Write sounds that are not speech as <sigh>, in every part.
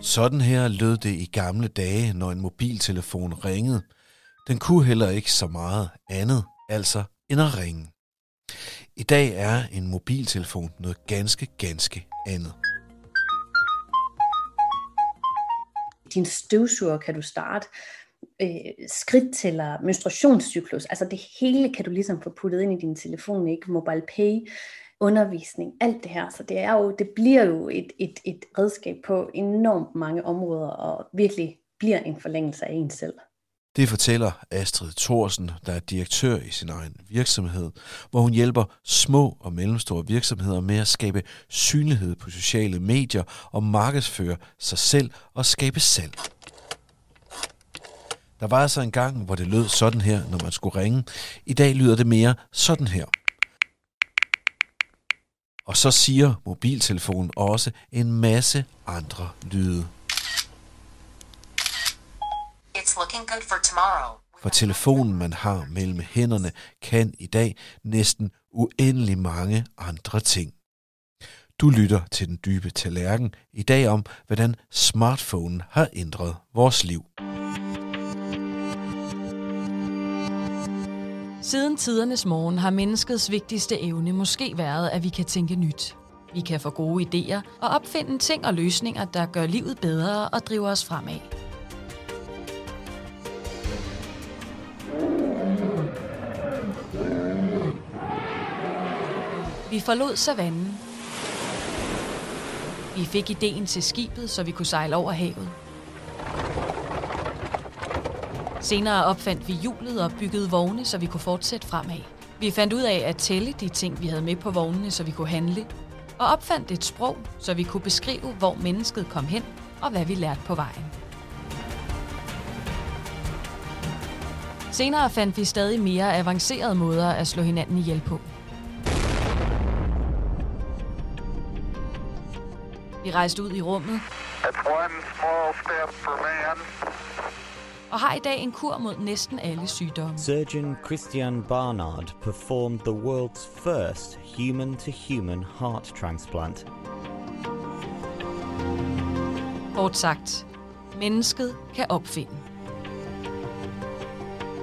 Sådan her lød det i gamle dage, når en mobiltelefon ringede. Den kunne heller ikke så meget andet, altså end at ringe. I dag er en mobiltelefon noget ganske, ganske andet. Din støvsuger kan du starte, øh, skridttæller, menstruationscyklus, altså det hele kan du ligesom få puttet ind i din telefon, ikke? Mobile pay, undervisning, alt det her. Så det, er jo, det bliver jo et, et, et redskab på enormt mange områder, og virkelig bliver en forlængelse af en selv. Det fortæller Astrid Thorsen, der er direktør i sin egen virksomhed, hvor hun hjælper små og mellemstore virksomheder med at skabe synlighed på sociale medier og markedsføre sig selv og skabe salg. Der var altså en gang, hvor det lød sådan her, når man skulle ringe. I dag lyder det mere sådan her. Og så siger mobiltelefonen også en masse andre lyde. It's looking good for tomorrow. For telefonen, man har mellem hænderne, kan i dag næsten uendelig mange andre ting. Du lytter til den dybe tallerken i dag om, hvordan smartphonen har ændret vores liv. Siden tidernes morgen har menneskets vigtigste evne måske været, at vi kan tænke nyt. Vi kan få gode idéer og opfinde ting og løsninger, der gør livet bedre og driver os fremad. Vi forlod savannen. Vi fik ideen til skibet, så vi kunne sejle over havet. Senere opfandt vi hjulet og byggede vogne, så vi kunne fortsætte fremad. Vi fandt ud af at tælle de ting, vi havde med på vognene, så vi kunne handle. Og opfandt et sprog, så vi kunne beskrive, hvor mennesket kom hen og hvad vi lærte på vejen. Senere fandt vi stadig mere avancerede måder at slå hinanden ihjel på. Vi rejste ud i rummet. Og har i dag en kur mod næsten alle sygdomme. Surgeon Christian Barnard performed the world's first human-to-human heart transplant. Kort sagt, mennesket kan opfinde.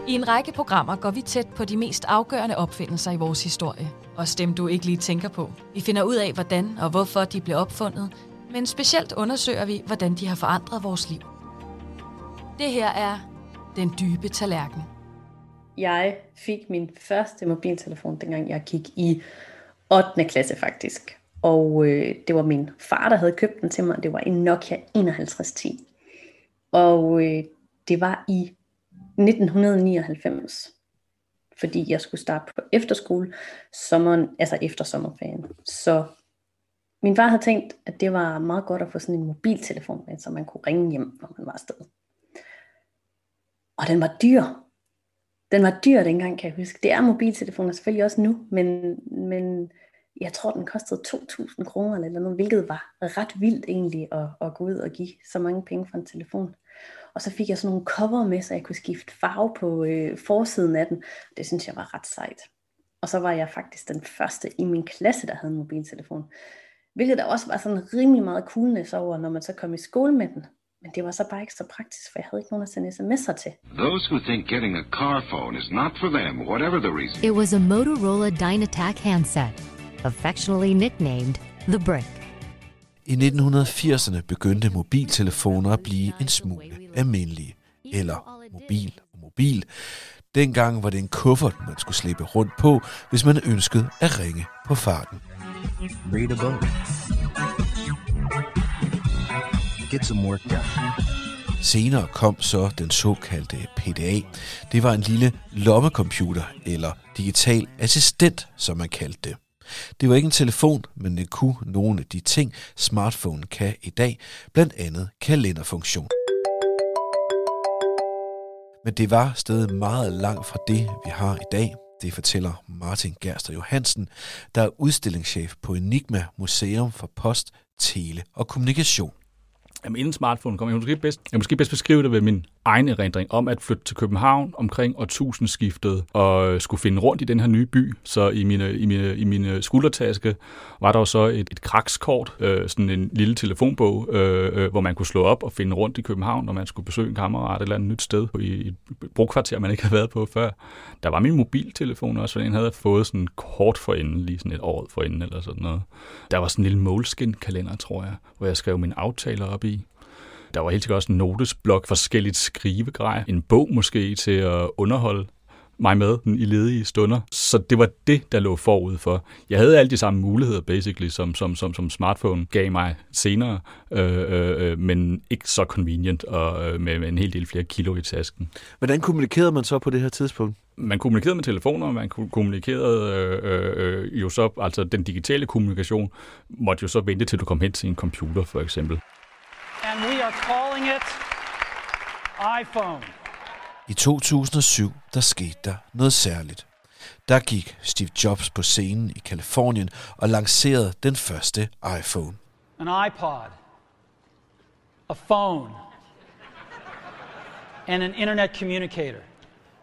I en række programmer går vi tæt på de mest afgørende opfindelser i vores historie. Også dem, du ikke lige tænker på. Vi finder ud af, hvordan og hvorfor de blev opfundet, men specielt undersøger vi, hvordan de har forandret vores liv. Det her er Den Dybe Tallerken. Jeg fik min første mobiltelefon, dengang jeg gik i 8. klasse faktisk. Og øh, det var min far, der havde købt den til mig. Det var en Nokia 5110. Og øh, det var i 1999. Fordi jeg skulle starte på efterskole sommeren, altså efter sommerferien. Så min far havde tænkt, at det var meget godt at få sådan en mobiltelefon med, så man kunne ringe hjem, når man var afsted. Og den var dyr. Den var dyr dengang, kan jeg huske. Det er mobiltelefoner selvfølgelig også nu, men, men jeg tror, den kostede 2.000 kroner eller noget, hvilket var ret vildt egentlig at, at gå ud og give så mange penge for en telefon. Og så fik jeg sådan nogle cover med, så jeg kunne skifte farve på øh, forsiden af den. Det synes jeg var ret sejt. Og så var jeg faktisk den første i min klasse, der havde en mobiltelefon. Hvilket der også var sådan rimelig meget coolness over, når man så kom i skole med den. Men det var så bare ikke så praktisk, for jeg havde ikke nogen at sende sms'er til. Those who think getting a car phone is not for them, whatever the reason. It was a Motorola Dynatac handset, affectionately nicknamed The Brick. I 1980'erne begyndte mobiltelefoner at blive en smule almindelige, eller mobil og mobil. Dengang var det en kuffert, man skulle slippe rundt på, hvis man ønskede at ringe på farten. Read a book. Get some work done. Senere kom så den såkaldte PDA. Det var en lille lommecomputer, eller digital assistent, som man kaldte det. Det var ikke en telefon, men det kunne nogle af de ting, smartphone kan i dag, blandt andet kalenderfunktion. Men det var stadig meget langt fra det, vi har i dag. Det fortæller Martin Gerster Johansen, der er udstillingschef på Enigma Museum for Post, Tele og Kommunikation. Jamen, inden smartphone kom, jeg måske bedst, jeg måske bedst beskrive det ved min egen erindring om at flytte til København omkring årtusindskiftet og øh, skulle finde rundt i den her nye by. Så i mine, i mine, i mine skuldertaske var der jo så et, et krakskort, øh, sådan en lille telefonbog, øh, øh, hvor man kunne slå op og finde rundt i København, når man skulle besøge en kammerat eller et nyt sted i et brugkvarter, man ikke havde været på før. Der var min mobiltelefon også, for den havde jeg fået sådan kort for inden, lige sådan et år for inden eller sådan noget. Der var sådan en lille målskin kalender tror jeg, hvor jeg skrev mine aftaler op i. Der var helt sikkert også en notesblok, forskelligt skrivegrej, en bog måske til at underholde mig med i ledige stunder. Så det var det, der lå forud for. Jeg havde alle de samme muligheder, basically, som, som, som, som smartphone gav mig senere, øh, øh, øh men ikke så convenient og øh, med, med en hel del flere kilo i tasken. Hvordan kommunikerede man så på det her tidspunkt? Man kommunikerede med telefoner, man kommunikerede øh, øh, jo så, altså den digitale kommunikation måtte jo så vente til du kom hen til en computer, for eksempel. Calling it iPhone. I 2007, der skete der noget særligt. Der gik Steve Jobs på scenen i Kalifornien og lancerede den første iPhone. An iPod. A phone. And an internet communicator.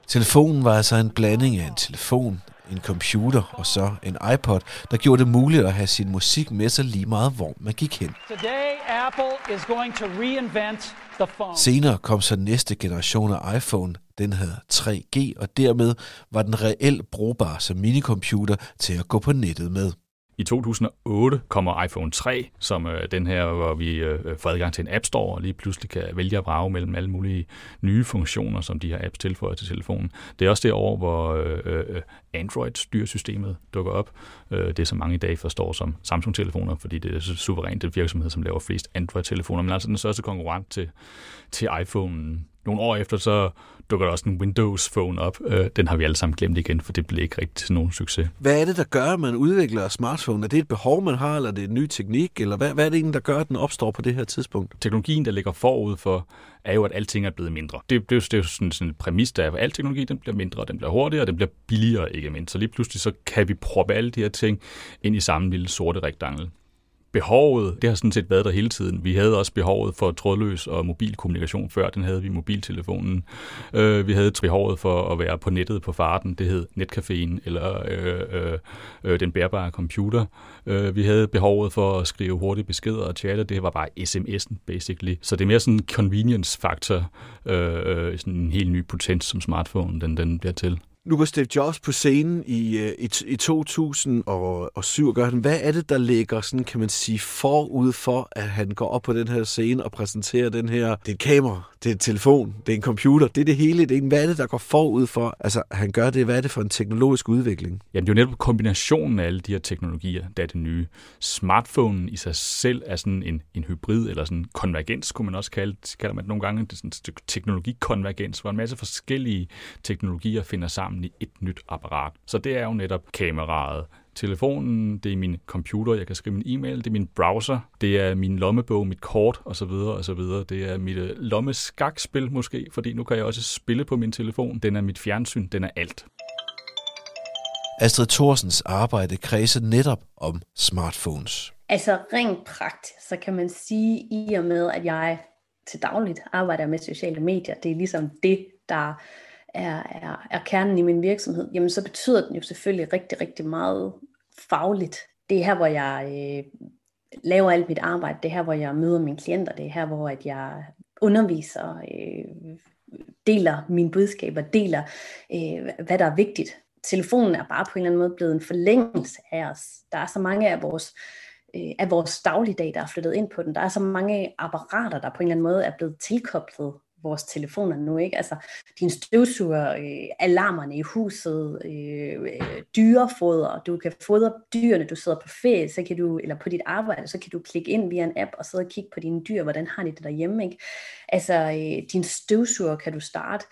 Telefonen var altså en blanding af en telefon, en computer og så en iPod, der gjorde det muligt at have sin musik med sig lige meget, hvor man gik hen. Today, Apple is going to reinvent the phone. Senere kom så næste generation af iPhone. Den havde 3G, og dermed var den reelt brugbar som minicomputer til at gå på nettet med. I 2008 kommer iPhone 3, som øh, den her, hvor vi øh, får adgang til en App Store, og lige pludselig kan vælge at brage mellem alle mulige nye funktioner, som de her apps tilføjer til telefonen. Det er også det år, hvor øh, øh Android-styresystemet dukker op. Øh, det, som mange i dag forstår som Samsung-telefoner, fordi det er suverænt den virksomhed, som laver flest Android-telefoner, men altså den største konkurrent til, til iPhone. Nogle år efter, så dukker der også en Windows Phone op. Øh, den har vi alle sammen glemt igen, for det blev ikke rigtig til nogen succes. Hvad er det, der gør, at man udvikler smartphone? Er det et behov, man har, eller er det en ny teknik? Eller hvad, hvad er det egentlig, der gør, at den opstår på det her tidspunkt? Teknologien, der ligger forud for, er jo, at alting er blevet mindre. Det, det, det er jo sådan, sådan en præmis, der er, at al teknologi den bliver mindre, den bliver hurtigere, den bliver billigere, ikke mindst. Så lige pludselig så kan vi proppe alle de her ting ind i samme lille sorte rektangel behovet, det har sådan set været der hele tiden. Vi havde også behovet for trådløs og mobilkommunikation før, den havde vi mobiltelefonen. Øh, vi havde behovet for at være på nettet på farten, det hed netcaféen eller øh, øh, øh, den bærbare computer. Øh, vi havde behovet for at skrive hurtige beskeder og chatte, det var bare sms'en basically. Så det er mere sådan en convenience faktor, øh, øh, sådan en helt ny potens som smartphone, den, den bliver til. Nu var Steve Jobs på scenen i, øh, i, i 2007 og gør han. Hvad er det, der ligger, sådan, kan man sige, forud for, at han går op på den her scene og præsenterer den her... Det er et kamera, det er en telefon, det er en computer, det er det hele. Det er, hvad er det, der går forud for? Altså, han gør det, hvad er det for en teknologisk udvikling? Jamen, det er jo netop kombinationen af alle de her teknologier, der er det nye. Smartphonen i sig selv er sådan en, en hybrid, eller sådan konvergens, kunne man også kalde det. kalder man det nogle gange. Det er sådan en teknologikonvergens, hvor en masse forskellige teknologier finder sammen i et nyt apparat. Så det er jo netop kameraet, telefonen, det er min computer, jeg kan skrive min e-mail, det er min browser, det er min lommebog, mit kort osv. osv. Det er mit øh, lommeskakspil måske, fordi nu kan jeg også spille på min telefon. Den er mit fjernsyn, den er alt. Astrid Thorsens arbejde kredser netop om smartphones. Altså rent praktisk, så kan man sige, i og med, at jeg til dagligt arbejder med sociale medier, det er ligesom det, der er, er, er kernen i min virksomhed, jamen så betyder den jo selvfølgelig rigtig, rigtig meget fagligt. Det er her, hvor jeg øh, laver alt mit arbejde, det er her, hvor jeg møder mine klienter, det er her, hvor at jeg underviser, øh, deler mine budskaber, deler, øh, hvad der er vigtigt. Telefonen er bare på en eller anden måde blevet en forlængelse af os. Der er så mange af vores øh, af vores dagligdag, der er flyttet ind på den. Der er så mange apparater, der på en eller anden måde er blevet tilkoblet vores telefoner nu, ikke? Altså, din støvsuger, øh, alarmerne i huset, øh, øh, dyrefoder, du kan fodre dyrene, du sidder på ferie, så kan du, eller på dit arbejde, så kan du klikke ind via en app og sidde og kigge på dine dyr, hvordan har de det derhjemme, ikke? Altså, øh, din støvsuger kan du starte.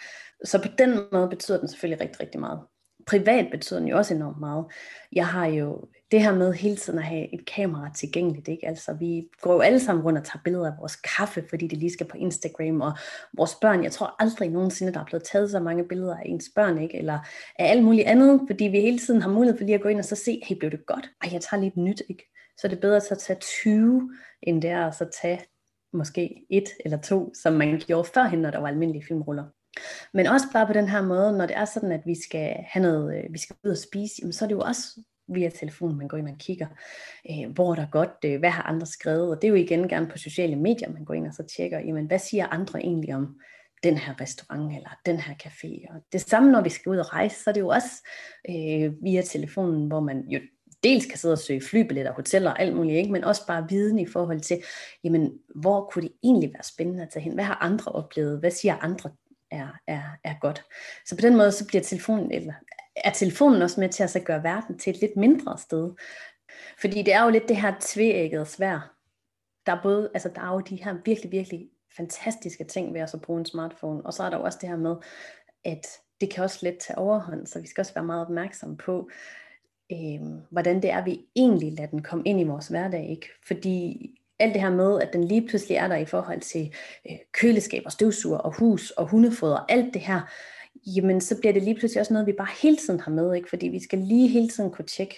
Så på den måde betyder den selvfølgelig rigtig, rigtig meget. Privat betyder den jo også enormt meget. Jeg har jo det her med hele tiden at have et kamera tilgængeligt, ikke? Altså, vi går jo alle sammen rundt og tager billeder af vores kaffe, fordi det lige skal på Instagram, og vores børn, jeg tror aldrig nogensinde, der er blevet taget så mange billeder af ens børn, ikke? Eller af alt muligt andet, fordi vi hele tiden har mulighed for lige at gå ind og så se, hey, blev det godt? Ej, jeg tager lidt nyt, ikke? Så er det bedre at tage 20, end det er at så tage måske et eller to, som man gjorde førhen, når der var almindelige filmruller. Men også bare på den her måde, når det er sådan, at vi skal have noget, øh, vi skal ud og spise, jamen, så er det jo også via telefonen, man går ind og kigger, øh, hvor der er godt, øh, hvad har andre skrevet, og det er jo igen gerne på sociale medier, man går ind og så tjekker, jamen, hvad siger andre egentlig om den her restaurant eller den her café. Og det samme, når vi skal ud og rejse, så er det jo også øh, via telefonen, hvor man jo dels kan sidde og søge flybilletter, hoteller og alt muligt, ikke? men også bare viden i forhold til, jamen, hvor kunne det egentlig være spændende at tage hen? Hvad har andre oplevet? Hvad siger andre er, er, er godt? Så på den måde, så bliver telefonen, eller er telefonen også med til at så gøre verden til et lidt mindre sted. Fordi det er jo lidt det her tveæggede svær. Der er både, altså der er jo de her virkelig, virkelig fantastiske ting ved at bruge en smartphone, og så er der jo også det her med, at det kan også let tage overhånd, så vi skal også være meget opmærksomme på, øh, hvordan det er, vi egentlig lader den komme ind i vores hverdag. Ikke? Fordi alt det her med, at den lige pludselig er der i forhold til øh, køleskab og støvsuger og hus og hundefoder alt det her, jamen så bliver det lige pludselig også noget, vi bare hele tiden har med, ikke? fordi vi skal lige hele tiden kunne tjekke.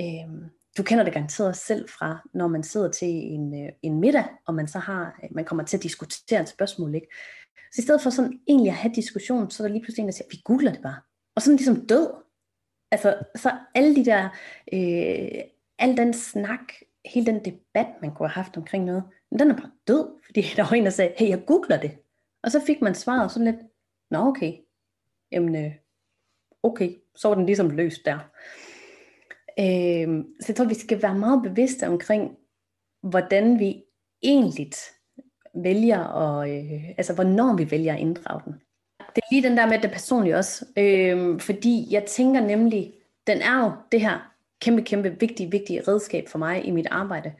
Øhm, du kender det garanteret selv fra, når man sidder til en, øh, en middag, og man så har, øh, man kommer til at diskutere et spørgsmål, ikke? Så i stedet for sådan egentlig at have diskussion, så er der lige pludselig en, der siger, vi googler det bare. Og sådan ligesom død. Altså, så alle de der, øh, al den snak, hele den debat, man kunne have haft omkring noget, men den er bare død, fordi <laughs> der var en, der sagde, hey, jeg googler det. Og så fik man svaret sådan lidt, nå okay, jamen øh, okay, så var den ligesom løst der. Øh, så jeg tror, vi skal være meget bevidste omkring, hvordan vi egentlig vælger, og, øh, altså hvornår vi vælger at inddrage den. Det er lige den der med det personlige også, øh, fordi jeg tænker nemlig, den er jo det her kæmpe, kæmpe vigtige, vigtige redskab for mig i mit arbejde.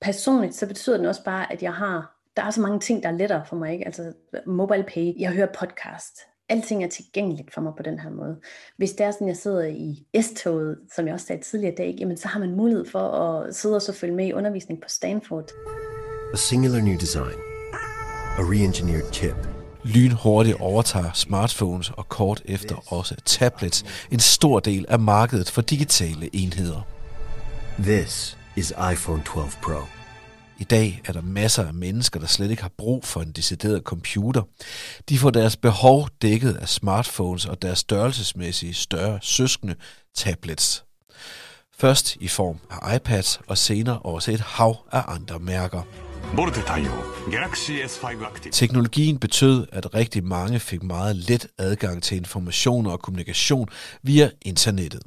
Personligt så betyder den også bare, at jeg har, der er så mange ting, der er lettere for mig, ikke? altså mobile pay, jeg hører podcast, alting er tilgængeligt for mig på den her måde. Hvis det er sådan, jeg sidder i S-toget, som jeg også sagde tidligere i dag, jamen, så har man mulighed for at sidde og så følge med i undervisning på Stanford. A singular new design. A re-engineered chip. Lynhurtigt overtager smartphones og kort efter også tablets en stor del af markedet for digitale enheder. This is iPhone 12 Pro. I dag er der masser af mennesker, der slet ikke har brug for en decideret computer. De får deres behov dækket af smartphones og deres størrelsesmæssige større søskende tablets. Først i form af iPads og senere også et hav af andre mærker. Teknologien betød, at rigtig mange fik meget let adgang til information og kommunikation via internettet.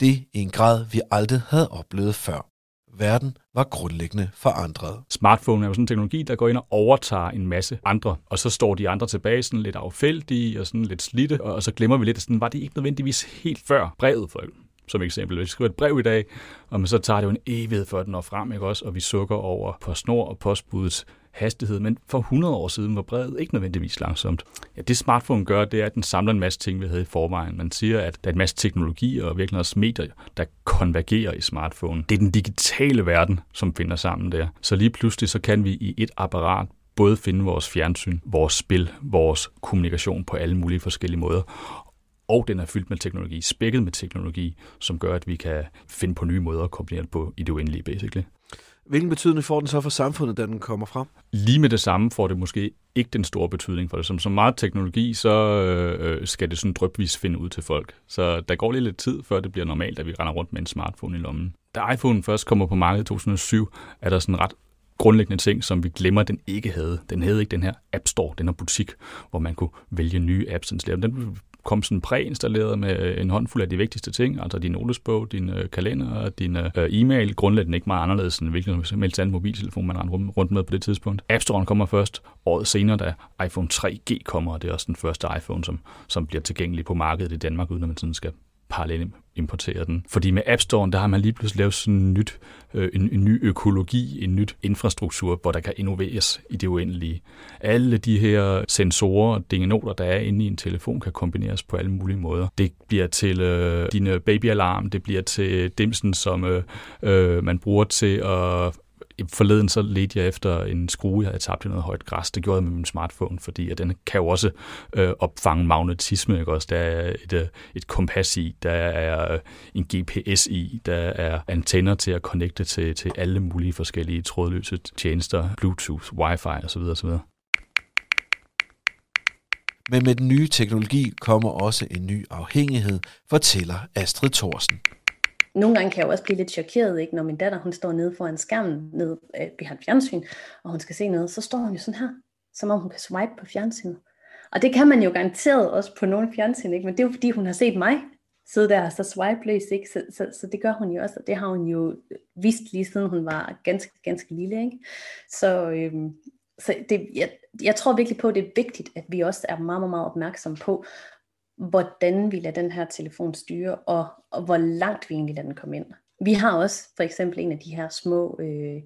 Det i en grad, vi aldrig havde oplevet før verden var grundlæggende forandret. Smartphone er jo sådan en teknologi, der går ind og overtager en masse andre, og så står de andre tilbage sådan lidt affældige og sådan lidt slitte, og så glemmer vi lidt, at sådan var det ikke nødvendigvis helt før brevet for som eksempel. Hvis vi skriver et brev i dag, og så tager det jo en evighed før den når frem, ikke også? og vi sukker over på snor og postbudets hastighed, men for 100 år siden var brevet ikke nødvendigvis langsomt. Ja, det smartphone gør, det er, at den samler en masse ting, vi havde i forvejen. Man siger, at der er en masse teknologi og virkelig også medier, der konvergerer i smartphone. Det er den digitale verden, som finder sammen der. Så lige pludselig så kan vi i et apparat både finde vores fjernsyn, vores spil, vores kommunikation på alle mulige forskellige måder. Og den er fyldt med teknologi, spækket med teknologi, som gør, at vi kan finde på nye måder at kombinere det på i det uendelige, basically. Hvilken betydning får den så for samfundet, da den kommer frem? Lige med det samme får det måske ikke den store betydning for det. Som så meget teknologi, så øh, øh skal det sådan drøbvis finde ud til folk. Så der går lige lidt tid, før det bliver normalt, at vi render rundt med en smartphone i lommen. Da iPhone først kommer på markedet i 2007, er der sådan ret grundlæggende ting, som vi glemmer, den ikke havde. Den havde ikke den her App Store, den her butik, hvor man kunne vælge nye apps installere. Den kom sådan præinstalleret med øh, en håndfuld af de vigtigste ting, altså din notesbog, din øh, kalender, din øh, e-mail, grundlæggende ikke meget anderledes end hvilken som helst anden mobiltelefon, man rendte rundt med på det tidspunkt. App Store'en kommer først året senere, da iPhone 3G kommer, og det er også den første iPhone, som, som bliver tilgængelig på markedet i Danmark, uden at man sådan skal parallelt importere den. Fordi med App Store, der har man lige pludselig lavet sådan en, nyt, øh, en, en ny økologi, en nyt infrastruktur, hvor der kan innoveres i det uendelige. Alle de her sensorer og dingenoter, der er inde i en telefon, kan kombineres på alle mulige måder. Det bliver til øh, din babyalarm, det bliver til dimsen, som øh, øh, man bruger til at forleden så ledte jeg efter en skrue, jeg havde tabt i noget højt græs. Det gjorde jeg med min smartphone, fordi at den kan jo også øh, opfange magnetisme. Ikke? Også der er et, øh, et kompas i, der er øh, en GPS i, der er antenner til at connecte til, til alle mulige forskellige trådløse tjenester, Bluetooth, Wi-Fi osv. osv. Men med den nye teknologi kommer også en ny afhængighed, fortæller Astrid Thorsen nogle gange kan jeg jo også blive lidt chokeret, ikke? når min datter hun står nede foran skærmen, nede øh, ved et fjernsyn, og hun skal se noget, så står hun jo sådan her, som om hun kan swipe på fjernsynet. Og det kan man jo garanteret også på nogle fjernsyn, ikke? men det er jo fordi, hun har set mig sidde der så swipe løs, ikke? Så, så, så det gør hun jo også, og det har hun jo øh, vist lige siden hun var ganske, ganske lille. Ikke? Så, øhm, så det, jeg, jeg tror virkelig på, at det er vigtigt, at vi også er meget, meget, meget opmærksomme på, hvordan vi lader den her telefon styre, og, og hvor langt vi egentlig lader den komme ind. Vi har også for eksempel en af de her små øh,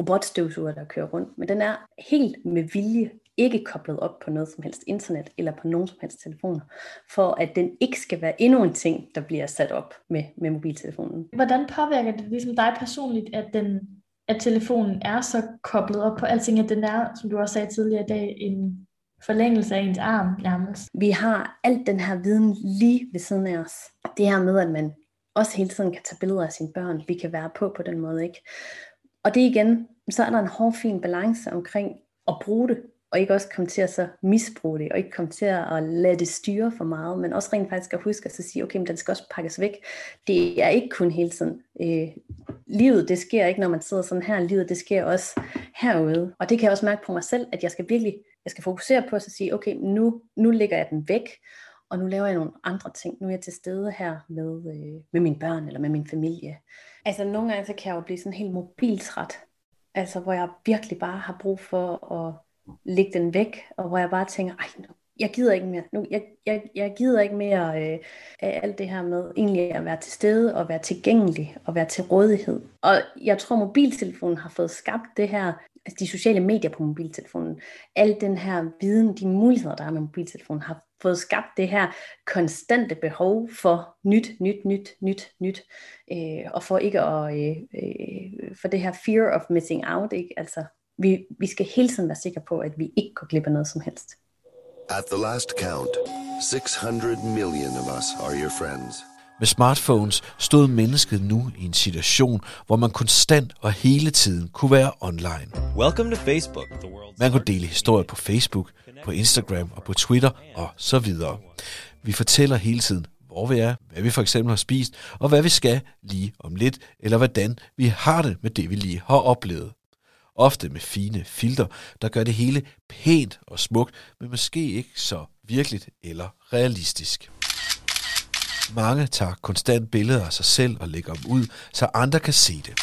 robotstøvsuger, der kører rundt, men den er helt med vilje ikke koblet op på noget som helst internet eller på nogen som helst telefoner, for at den ikke skal være endnu en ting, der bliver sat op med, med mobiltelefonen. Hvordan påvirker det ligesom dig personligt, at, den, at telefonen er så koblet op på alting, at den er, som du også sagde tidligere i dag, en forlængelse af ens arm nærmest. Vi har alt den her viden lige ved siden af os. Det her med, at man også hele tiden kan tage billeder af sine børn. Vi kan være på på den måde, ikke? Og det igen, så er der en hård, fin balance omkring at bruge det, og ikke også komme til at så misbruge det, og ikke komme til at lade det styre for meget, men også rent faktisk at huske at så sige, okay, men den skal også pakkes væk. Det er ikke kun hele tiden. Øh, livet, det sker ikke, når man sidder sådan her. Livet, det sker også herude. Og det kan jeg også mærke på mig selv, at jeg skal virkelig jeg skal fokusere på at sige, okay, nu, nu lægger jeg den væk, og nu laver jeg nogle andre ting. Nu er jeg til stede her med, øh, med mine børn eller med min familie. Altså nogle gange så kan jeg jo blive sådan helt mobiltræt. Altså hvor jeg virkelig bare har brug for at lægge den væk, og hvor jeg bare tænker, ej, nu, jeg gider ikke mere. Nu, jeg, jeg, jeg gider ikke mere øh, af alt det her med egentlig at være til stede og være tilgængelig og være til rådighed. Og jeg tror, mobiltelefonen har fået skabt det her altså de sociale medier på mobiltelefonen, al den her viden, de muligheder, der er med mobiltelefonen, har fået skabt det her konstante behov for nyt, nyt, nyt, nyt, nyt, øh, og for ikke at, øh, øh, for det her fear of missing out, ikke? altså vi, vi skal hele tiden være sikre på, at vi ikke går glip af noget som helst. At the last count, 600 million of us are your friends. Med smartphones stod mennesket nu i en situation, hvor man konstant og hele tiden kunne være online. Welcome to Facebook. Man kunne dele historier på Facebook, på Instagram og på Twitter og så videre. Vi fortæller hele tiden, hvor vi er, hvad vi for eksempel har spist, og hvad vi skal lige om lidt, eller hvordan vi har det med det, vi lige har oplevet. Ofte med fine filter, der gør det hele pænt og smukt, men måske ikke så virkeligt eller realistisk. Mange tager konstant billeder af sig selv og lægger dem ud, så andre kan se det.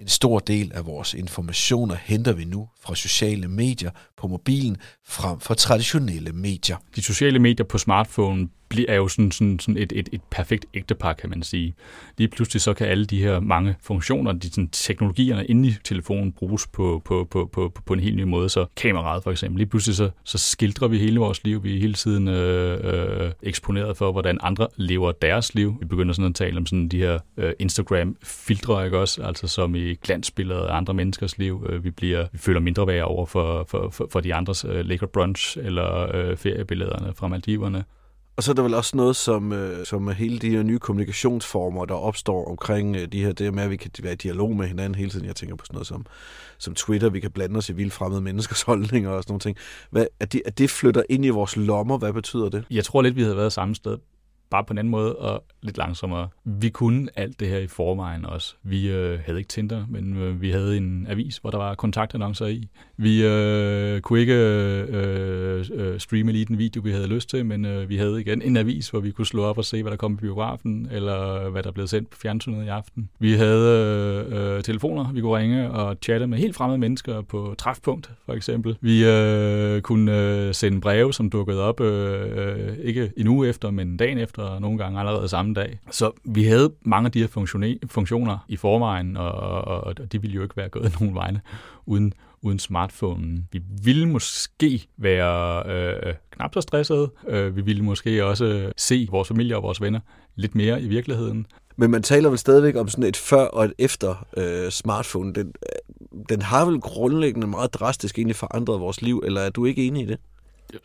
En stor del af vores informationer henter vi nu fra sociale medier på mobilen frem for traditionelle medier. De sociale medier på smartphone er jo sådan, sådan, sådan et, et, et perfekt ægtepar, kan man sige. Lige pludselig så kan alle de her mange funktioner, de sådan, teknologierne inde i telefonen bruges på, på, på, på, på en helt ny måde. Så kameraet for eksempel, lige pludselig så, så skildrer vi hele vores liv. Vi er hele tiden øh, øh, eksponeret for, hvordan andre lever deres liv. Vi begynder sådan at tale om sådan de her øh, Instagram-filtre, ikke også? Altså som i glansbilleder af andre menneskers liv. Øh, vi, bliver, vi føler mindre værd over for, for, for, for de andres øh, lækre brunch eller øh, feriebillederne fra Maldiverne. Og så er der vel også noget som, øh, som hele de her nye kommunikationsformer, der opstår omkring øh, de her, det med, at vi kan være i dialog med hinanden hele tiden. Jeg tænker på sådan noget som, som Twitter, vi kan blande os i vildt fremmede menneskers <laughs> holdninger og sådan nogle ting. Hvad, at, det, at det flytter ind i vores lommer, hvad betyder det? Jeg tror lidt, vi havde været samme sted bare på en anden måde og lidt langsommere. Vi kunne alt det her i forvejen også. Vi øh, havde ikke Tinder, men øh, vi havde en avis, hvor der var kontaktannoncer i. Vi øh, kunne ikke øh, øh, streame lige den video, vi havde lyst til, men øh, vi havde igen en avis, hvor vi kunne slå op og se, hvad der kom på biografen, eller hvad der blev sendt på fjernsynet i aften. Vi havde øh, øh, telefoner, vi kunne ringe og chatte med helt fremmede mennesker på træfpunkt, for eksempel. Vi øh, kunne øh, sende breve, som dukkede op øh, øh, ikke en uge efter, men dagen efter, og nogle gange allerede samme dag. Så vi havde mange af de her funktioner i forvejen, og, og, og de ville jo ikke være gået <laughs> nogen vegne uden, uden smartphonen. Vi ville måske være øh, knap så stressede. Øh, vi ville måske også se vores familie og vores venner lidt mere i virkeligheden. Men man taler vel stadigvæk om sådan et før og et efter øh, smartphone. Den, den har vel grundlæggende meget drastisk egentlig forandret vores liv, eller er du ikke enig i det?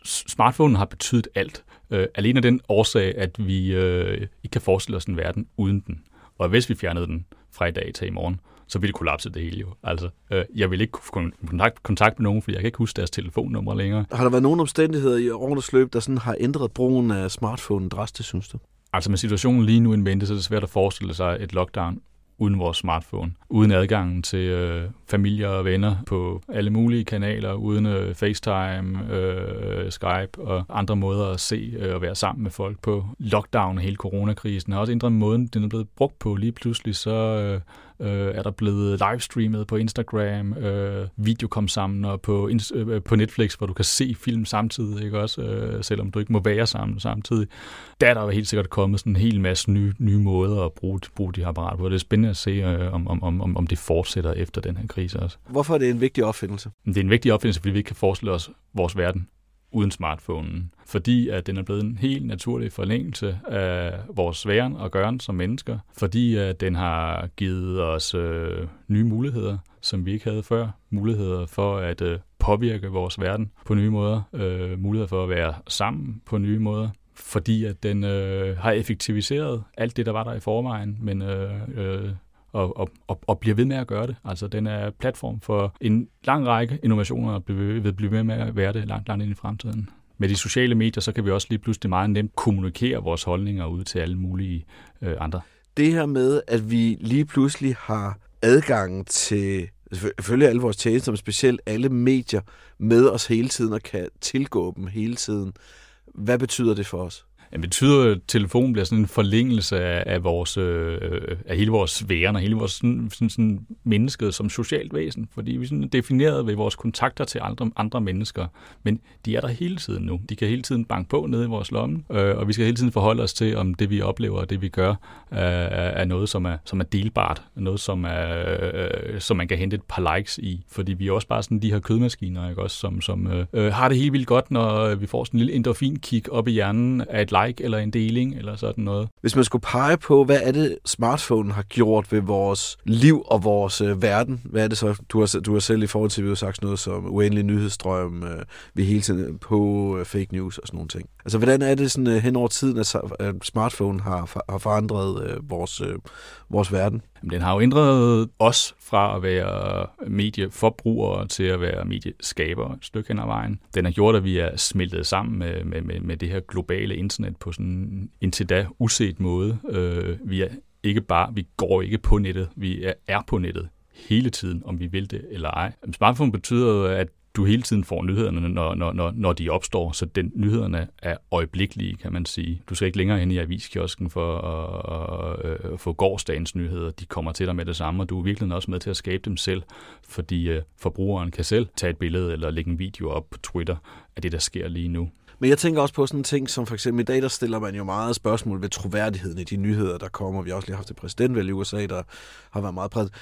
Smartphone har betydet alt. Øh, alene af den årsag, at vi øh, ikke kan forestille os en verden uden den. Og hvis vi fjernede den fra i dag til i morgen, så ville det kollapse det hele jo. Altså, øh, jeg vil ikke kunne kontakt, kontakt med nogen, fordi jeg kan ikke huske deres telefonnummer længere. Har der været nogle omstændigheder i årenes løb, der sådan har ændret brugen af smartphone drastisk, synes du? Altså med situationen lige nu mente, så er det svært at forestille sig et lockdown uden vores smartphone, uden adgangen til øh, familier og venner på alle mulige kanaler, uden øh, FaceTime, øh, Skype og andre måder at se øh, og være sammen med folk på. Lockdown og hele coronakrisen har også ændret måden, den er blevet brugt på. Lige pludselig så øh, øh, er der blevet livestreamet på Instagram, øh, video kom sammen og på, øh, på Netflix, hvor du kan se film samtidig, ikke også, øh, selvom du ikke må være sammen samtidig. Der er der jo helt sikkert kommet sådan en hel masse nye, nye måder at bruge, bruge de her apparater på. Det er spændende at se, øh, om, om, om, om det fortsætter efter den her krise også. Hvorfor er det en vigtig opfindelse? Det er en vigtig opfindelse, fordi vi ikke kan forestille os vores verden uden smartphonen, fordi at den er blevet en helt naturlig forlængelse af vores væren og gøren som mennesker, fordi at den har givet os øh, nye muligheder, som vi ikke havde før. Muligheder for at øh, påvirke vores verden på nye måder, øh, muligheder for at være sammen på nye måder, fordi at den øh, har effektiviseret alt det, der var der i forvejen, men øh, øh, og, og, og, og bliver ved med at gøre det. Altså, den er platform for en lang række innovationer, og vil blive ved med at være det langt, langt ind i fremtiden. Med de sociale medier, så kan vi også lige pludselig meget nemt kommunikere vores holdninger ud til alle mulige øh, andre. Det her med, at vi lige pludselig har adgang til selvfølgelig alle vores tjenester, men specielt alle medier med os hele tiden og kan tilgå dem hele tiden. Hvad betyder det for os? Det betyder, at telefonen bliver sådan en forlængelse af, af, vores, øh, øh, af hele vores væren og hele vores sådan, sådan, sådan mennesket som socialt væsen. Fordi vi er defineret ved vores kontakter til andre, andre mennesker. Men de er der hele tiden nu. De kan hele tiden banke på nede i vores lomme, øh, og vi skal hele tiden forholde os til, om det vi oplever og det vi gør øh, er noget, som er, som er delbart. Noget, som, er, øh, som man kan hente et par likes i. Fordi vi er også bare sådan de her kødmaskiner, ikke? Også, som, som øh, øh har det helt vildt godt, når vi får sådan en lille endorfin-kick op i hjernen af et like eller en deling eller sådan noget. Hvis man skulle pege på, hvad er det, smartphone har gjort ved vores liv og vores øh, verden, hvad er det så? Du har, du har selv i forhold til, vi har sagt noget som uendelig nyhedsstrøm, øh, vi hele tiden på øh, fake news og sådan nogle ting. Altså, hvordan er det sådan øh, hen over tiden, at, at smartphone har, har forandret øh, vores, øh, vores verden? Jamen, den har jo ændret os fra at være medieforbrugere til at være medieskabere et stykke hen ad vejen. Den har gjort, at vi er smeltet sammen med, med, med, med det her globale internet på sådan en indtil da uset måde. Øh, vi er ikke bare, vi går ikke på nettet, vi er, er på nettet hele tiden, om vi vil det eller ej. Smartphone betyder, at du hele tiden får nyhederne, når, når, når, når de opstår, så den nyhederne er øjeblikkelige, kan man sige. Du skal ikke længere hen i aviskiosken for at, øh, få gårdsdagens nyheder. De kommer til dig med det samme, og du er virkelig også med til at skabe dem selv, fordi øh, forbrugeren kan selv tage et billede eller lægge en video op på Twitter af det, der sker lige nu. Men jeg tænker også på sådan en ting, som for eksempel i dag, der stiller man jo meget spørgsmål ved troværdigheden i de nyheder, der kommer. Vi har også lige haft et præsidentvalg i USA, der har været meget præget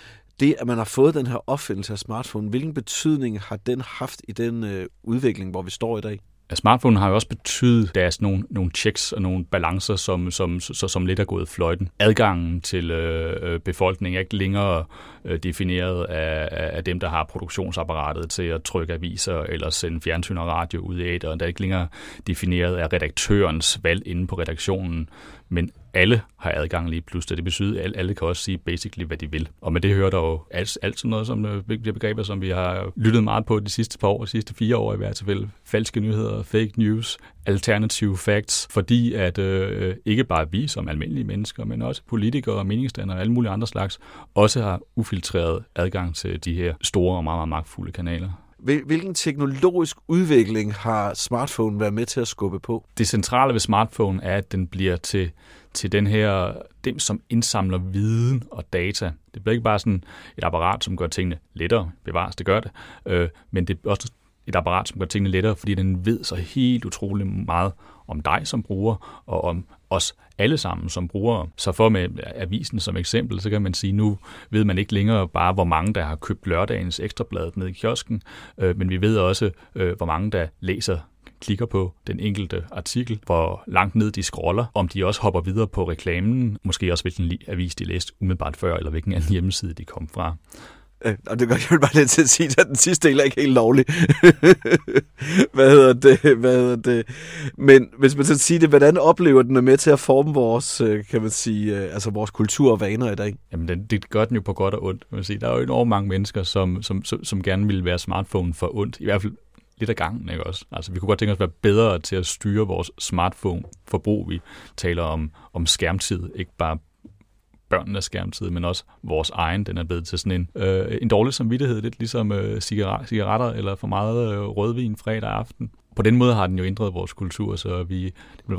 det, at man har fået den her opfindelse af smartphone, hvilken betydning har den haft i den øh, udvikling, hvor vi står i dag? Smartphone har jo også betydet, at der er nogle, nogle checks og nogle balancer, som, som, som, som lidt er gået fløjten. Adgangen til øh, øh befolkningen er ikke længere øh, defineret af, af dem, der har produktionsapparatet til at trykke aviser eller sende fjernsyn og radio ud i æderen. der er ikke længere defineret af redaktørens valg inde på redaktionen, men alle har adgang lige pludselig. Det betyder, at alle kan også sige basically, hvad de vil. Og med det hører der jo alt, alt sådan noget, som øh, bliver begreber, som vi har lyttet meget på de sidste par år, de sidste fire år i hvert fald. Falske nyheder, fake news, alternative facts, fordi at øh, ikke bare vi som almindelige mennesker, men også politikere og meningsdannere og alle mulige andre slags, også har ufiltreret adgang til de her store og meget, meget magtfulde kanaler. Hvilken teknologisk udvikling har smartphone været med til at skubbe på? Det centrale ved smartphone er, at den bliver til, til den her, dem som indsamler viden og data. Det bliver ikke bare sådan et apparat, som gør tingene lettere. Bevares, det gør det. Øh, men det er også et apparat, som gør tingene lettere, fordi den ved så helt utrolig meget om dig som bruger, og om os alle sammen som brugere. Så for med avisen som eksempel, så kan man sige, nu ved man ikke længere bare, hvor mange der har købt lørdagens ekstrablad ned i kiosken, øh, men vi ved også, øh, hvor mange der læser klikker på den enkelte artikel, hvor langt ned de scroller, om de også hopper videre på reklamen, måske også hvilken avis de læste umiddelbart før, eller hvilken anden hjemmeside de kom fra. Øh, og det gør jeg bare lidt til at sige, at den sidste del er ikke helt lovlig. <laughs> hvad hedder det? Hvad hedder det? Men hvis man så siger det, hvordan oplever den er med til at forme vores, øh, kan man sige, øh, altså vores kultur og vaner i dag? Jamen, den, det gør den jo på godt og ondt. Man sige. Der er jo enormt mange mennesker, som, som, som, som gerne vil være smartphone for ondt. I hvert fald lidt af gangen, ikke også? Altså, vi kunne godt tænke os at være bedre til at styre vores smartphone-forbrug. Vi taler om, om skærmtid, ikke bare børnenes skærmtid, men også vores egen, den er blevet til sådan en, øh, en dårlig samvittighed, lidt ligesom øh, cigaretter eller for meget øh, rødvin fredag aften. På den måde har den jo ændret vores kultur, så vi,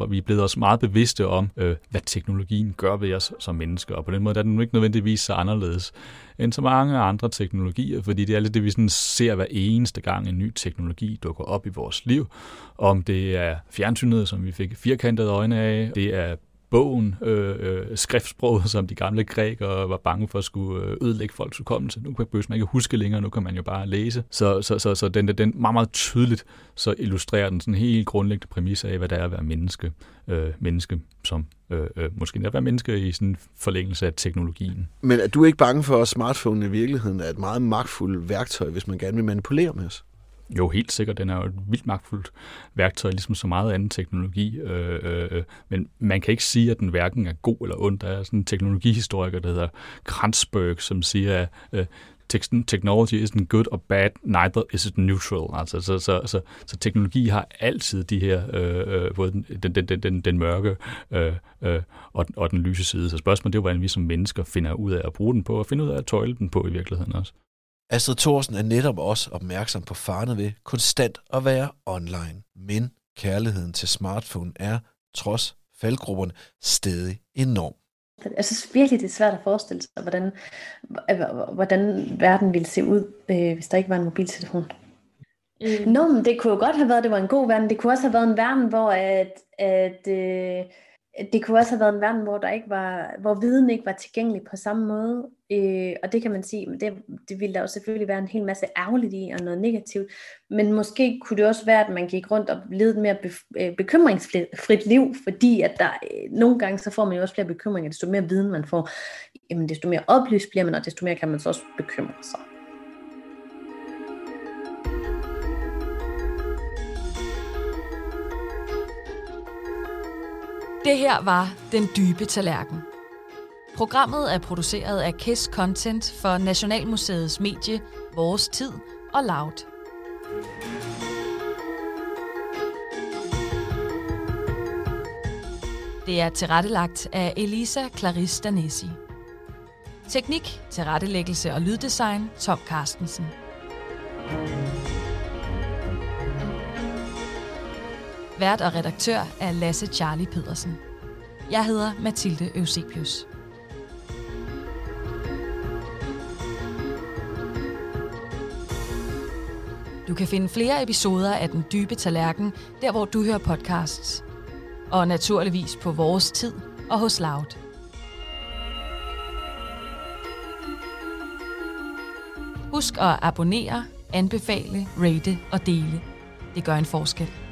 vi er blevet også meget bevidste om, øh, hvad teknologien gør ved os som mennesker, og på den måde er den ikke nødvendigvis så anderledes end så mange andre teknologier, fordi det er lidt det, vi sådan ser hver eneste gang en ny teknologi dukker op i vores liv. Om det er fjernsynet, som vi fik firkantede øjne af, det er bogen, øh, øh, skriftsproget, som de gamle grækere var bange for at skulle øh, ødelægge folks hukommelse. Nu kan man ikke huske længere, nu kan man jo bare læse. Så, så, så, så den, den meget, meget tydeligt så illustrerer den sådan en helt grundlæggende præmis af, hvad det er at være menneske. Øh, menneske som øh, øh, måske at være menneske i sådan forlængelse af teknologien. Men er du ikke bange for, at smartphone i virkeligheden er et meget magtfuldt værktøj, hvis man gerne vil manipulere med os? Jo, helt sikkert. Den er jo et vildt magtfuldt værktøj, ligesom så meget anden teknologi. Øh, øh, øh, men man kan ikke sige, at den hverken er god eller ond. Der er sådan en teknologihistoriker, der hedder Kranzberg, som siger, at øh, technology isn't good or bad, neither is it neutral. Altså, så, så, så, så teknologi har altid de her, øh, øh både den, den, den, den, den mørke øh, øh, og, og den lyse side. Så spørgsmålet det er, hvordan vi som mennesker finder ud af at bruge den på, og finde ud af at tøjle den på i virkeligheden også. Astrid Thorsen er netop også opmærksom på farne ved konstant at være online. Men kærligheden til smartphone er, trods faldgrupperne, stadig enorm. Jeg synes virkelig, det er svært at forestille sig, hvordan, hvordan verden ville se ud, øh, hvis der ikke var en mobiltelefon. Mm. Nå, men det kunne jo godt have været, at det var en god verden. Det kunne også have været en verden, hvor at, at øh, det kunne også have været en verden, hvor der ikke var, hvor viden ikke var tilgængelig på samme måde. Øh, og det kan man sige, men det, det ville der jo selvfølgelig være en hel masse ærgerligt i og noget negativt. Men måske kunne det også være, at man gik rundt og levede et mere be, øh, bekymringsfrit liv, fordi at der øh, nogle gange så får man jo også flere bekymringer, desto mere viden man får, jamen desto mere oplyst bliver man, og desto mere kan man så også bekymre sig. Det her var Den Dybe Tallerken. Programmet er produceret af KISS Content for Nationalmuseets medie Vores Tid og Loud. Det er tilrettelagt af Elisa Clarisse Danesi. Teknik, tilrettelæggelse og lyddesign Tom Carstensen. Vært og redaktør er Lasse Charlie Pedersen. Jeg hedder Mathilde Eusebius. Du kan finde flere episoder af Den Dybe Tallerken, der hvor du hører podcasts. Og naturligvis på vores tid og hos Loud. Husk at abonnere, anbefale, rate og dele. Det gør en forskel.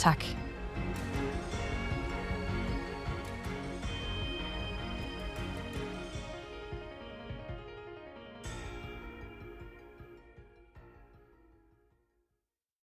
Tak.